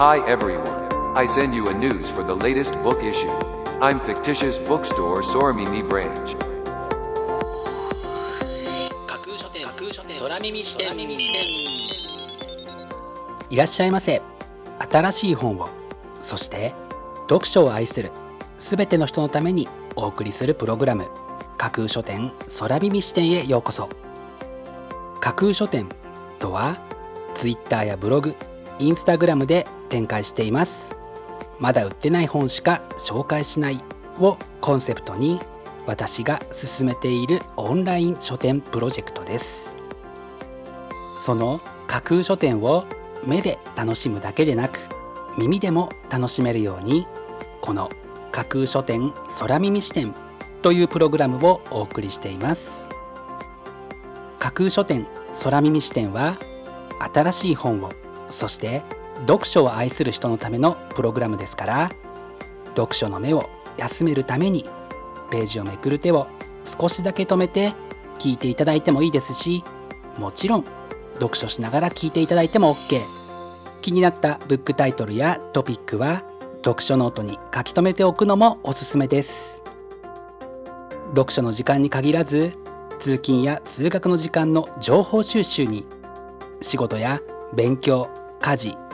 Hi everyone. I send you a news for the latest book issue. I'm fictitious bookstore Soramimi branch. 架空書店空耳視点いらっしゃいませ新しい本をそして読書を愛するすべての人のためにお送りするプログラム架空書店空耳視点へようこそ架空書店とは Twitter やブログインスタグラムで展開しています。まだ売ってない本しか紹介しない。をコンセプトに私が進めているオンライン書店プロジェクトです。その架空書店を目で楽しむだけでなく耳でも楽しめるようにこの架空書店空耳視点というプログラムをお送りしています。架空書店空耳視点は新しい本をそして読書を愛する人のためのプログラムですから読書の目を休めるためにページをめくる手を少しだけ止めて聞いていただいてもいいですしもちろん読書しながら聞いていただいても OK 気になったブックタイトルやトピックは読書ノートに書き留めておくのもおすすめです。読書の時間に限らず通勤や通学の時間の情報収集に仕事や勉強家事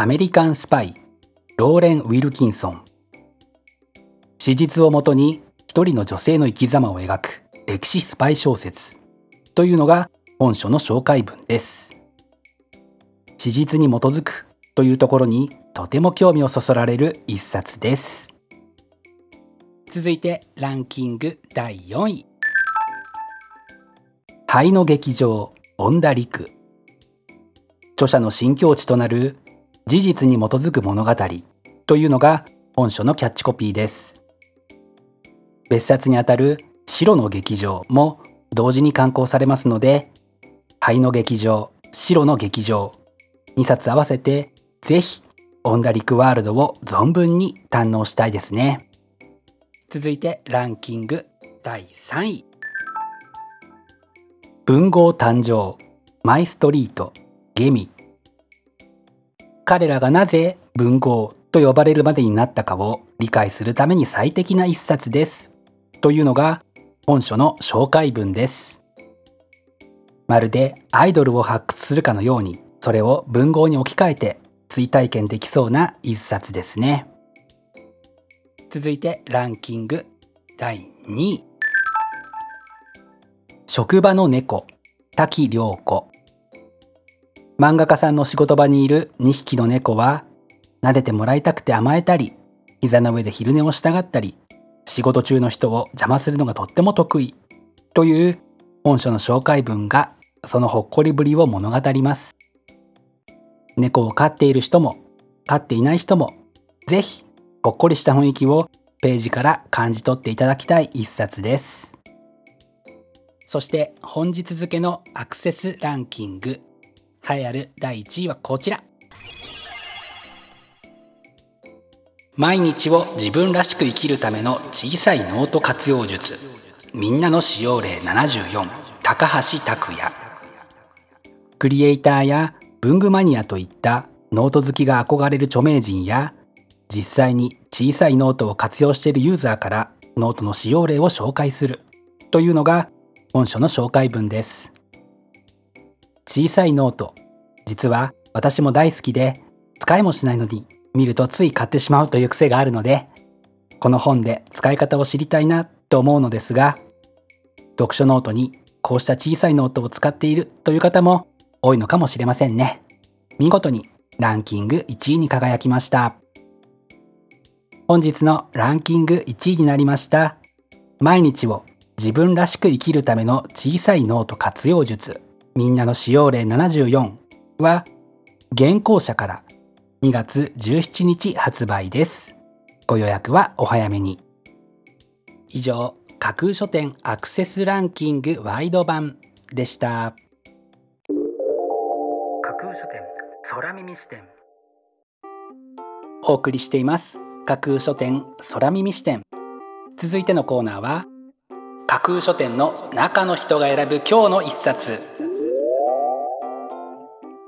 アメリカンスパイローレン・ウィルキンソン。史実をもとに一人の女性の生き様を描く歴史スパイ小説。というのが本書の紹介文です。史実に基づくというところにとても興味をそそられる一冊です。続いてランキング第4位。灰の劇場恩田陸著者の新境地となる事実に基づく物語というのが本書のキャッチコピーです。別冊にあたる白の劇場も同時に刊行されますので灰の劇場白の劇場2冊合わせてぜひオンダリクワールドを存分に堪能したいですね。続いてランキング第3位。文豪誕生マイストリートゲミ。彼らがなぜ文豪と呼ばれるまでになったかを理解するために最適な一冊です。というのが本書の紹介文です。まるでアイドルを発掘するかのようにそれを文豪に置き換えて追体験できそうな一冊ですね。続いてランキング第2位。職場の猫。滝涼子。漫画家さんの仕事場にいる2匹の猫は撫でてもらいたくて甘えたり膝の上で昼寝をしたがったり仕事中の人を邪魔するのがとっても得意という本書の紹介文がそのほっこりぶりを物語ります。猫を飼っている人も飼っていない人もぜひほっこりした雰囲気をページから感じ取っていただきたい一冊です。そして本日付のアクセスランキング。栄えある第1位はこちら。毎日を自分らしく生きるための小さいノート活用術。みんなの使用例74高橋拓也。クリエイターや文具マニアといったノート好きが憧れる著名人や実際に小さいノートを活用しているユーザーからノートの使用例を紹介するというのが本書の紹介文です。小さいノート。実は私も大好きで使いもしないのに見るとつい買ってしまうという癖があるのでこの本で使い方を知りたいなと思うのですが読書ノートにこうした小さいノートを使っているという方も多いのかもしれませんね。見事にランキング1位に輝きました。本日のランキング1位になりました。毎日を自分らしく生きるための小さいノート活用術。みんなの使用例74は玄光社から2月17日発売です。ご予約はお早めに。以上架空書店アクセスランキングワイド版でした。架空書店空耳視点。お送りしています。架空書店空耳視点。続いてのコーナーは架空書店の中の人が選ぶ今日の一冊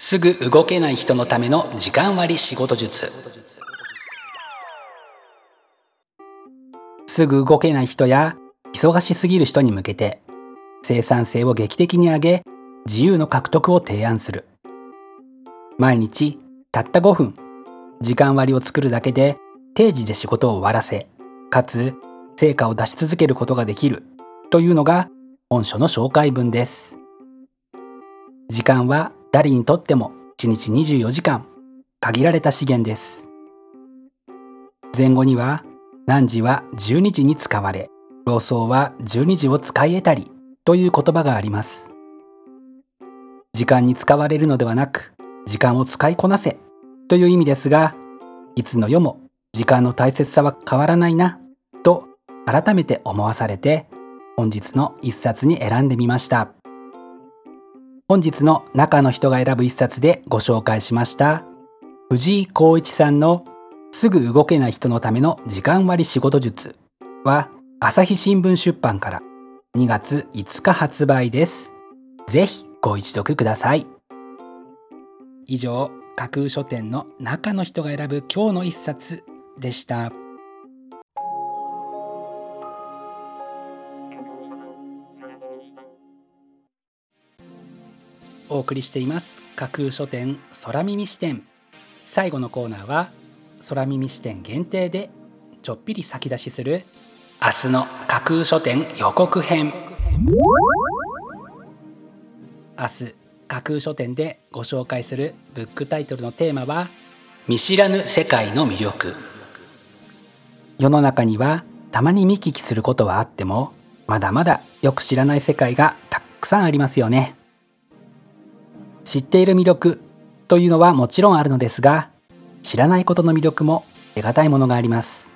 すぐ動けない人のための時間割仕事術。すぐ動けない人や忙しすぎる人に向けて生産性を劇的に上げ自由の獲得を提案する。毎日たった5分時間割を作るだけで定時で仕事を終わらせかつ成果を出し続けることができるというのが本書の紹介文です。時間は誰にとっても1日24時間限られた資源です。前後には何時は12時に使われ老僧は12時を使い得たりという言葉があります。時間に使われるのではなく時間を使いこなせという意味ですがいつの世も時間の大切さは変わらないなと改めて思わされて本日の一冊に選んでみました。本日の中の人が選ぶ一冊でご紹介しました。藤井光一さんのすぐ動けない人のための時間割仕事術は朝日新聞出版から2月5日発売です。ぜひご一読ください。以上架空書店の中の人が選ぶ今日の一冊でした。お送りしています。架空書店空耳視点。最後のコーナーは空耳視点限定でちょっぴり先出しする明日の架空書店予告編。明日架空書店でご紹介するブックタイトルのテーマは見知らぬ世界の魅力。世の中にはたまに見聞きすることはあってもまだまだよく知らない世界がたくさんありますよね。知っている魅力というのはもちろんあるのですが知らないことの魅力も得難いものがあります。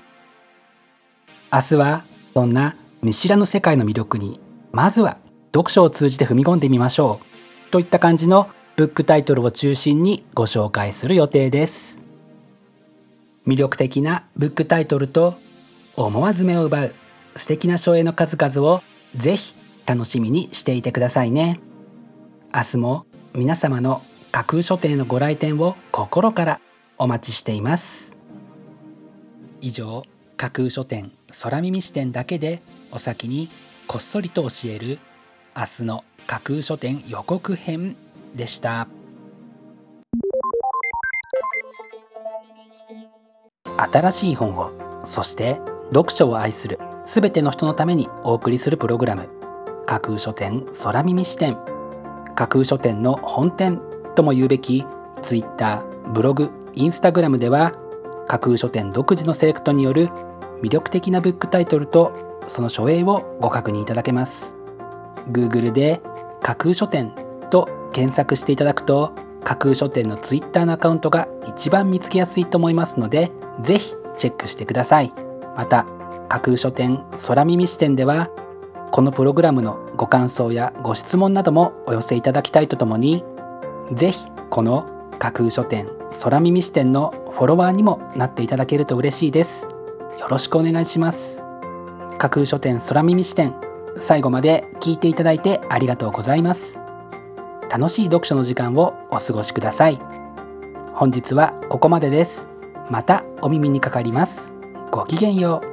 明日はそんな見知らぬ世界の魅力にまずは読書を通じて踏み込んでみましょうといった感じのブックタイトルを中心にご紹介する予定です。魅力的なブックタイトルと思わず目を奪う素敵な書影の数々をぜひ楽しみにしていてくださいね。明日も皆様の架空書店のご来店を心からお待ちしています。以上架空書店空耳視点だけでお先にこっそりと教える明日の架空書店予告編でした。新しい本をそして読書を愛するすべての人のためにお送りするプログラム架空書店空耳視点。架空書店の本店とも言うべき Twitter ブログインスタグラムでは架空書店独自のセレクトによる魅力的なブックタイトルとその書影をご確認いただけます。Google で架空書店と検索していただくと架空書店の Twitter のアカウントが一番見つけやすいと思いますのでぜひチェックしてください。また架空書店空耳視点ではこのプログラムのご感想やご質問などもお寄せいただきたいとともにぜひこの架空書店空耳視点のフォロワーにもなっていただけると嬉しいです。よろしくお願いします。架空書店空耳視点最後まで聞いていただいてありがとうございます。楽しい読書の時間をお過ごしください。本日はここまでです。またお耳にかかります。ごきげんよう。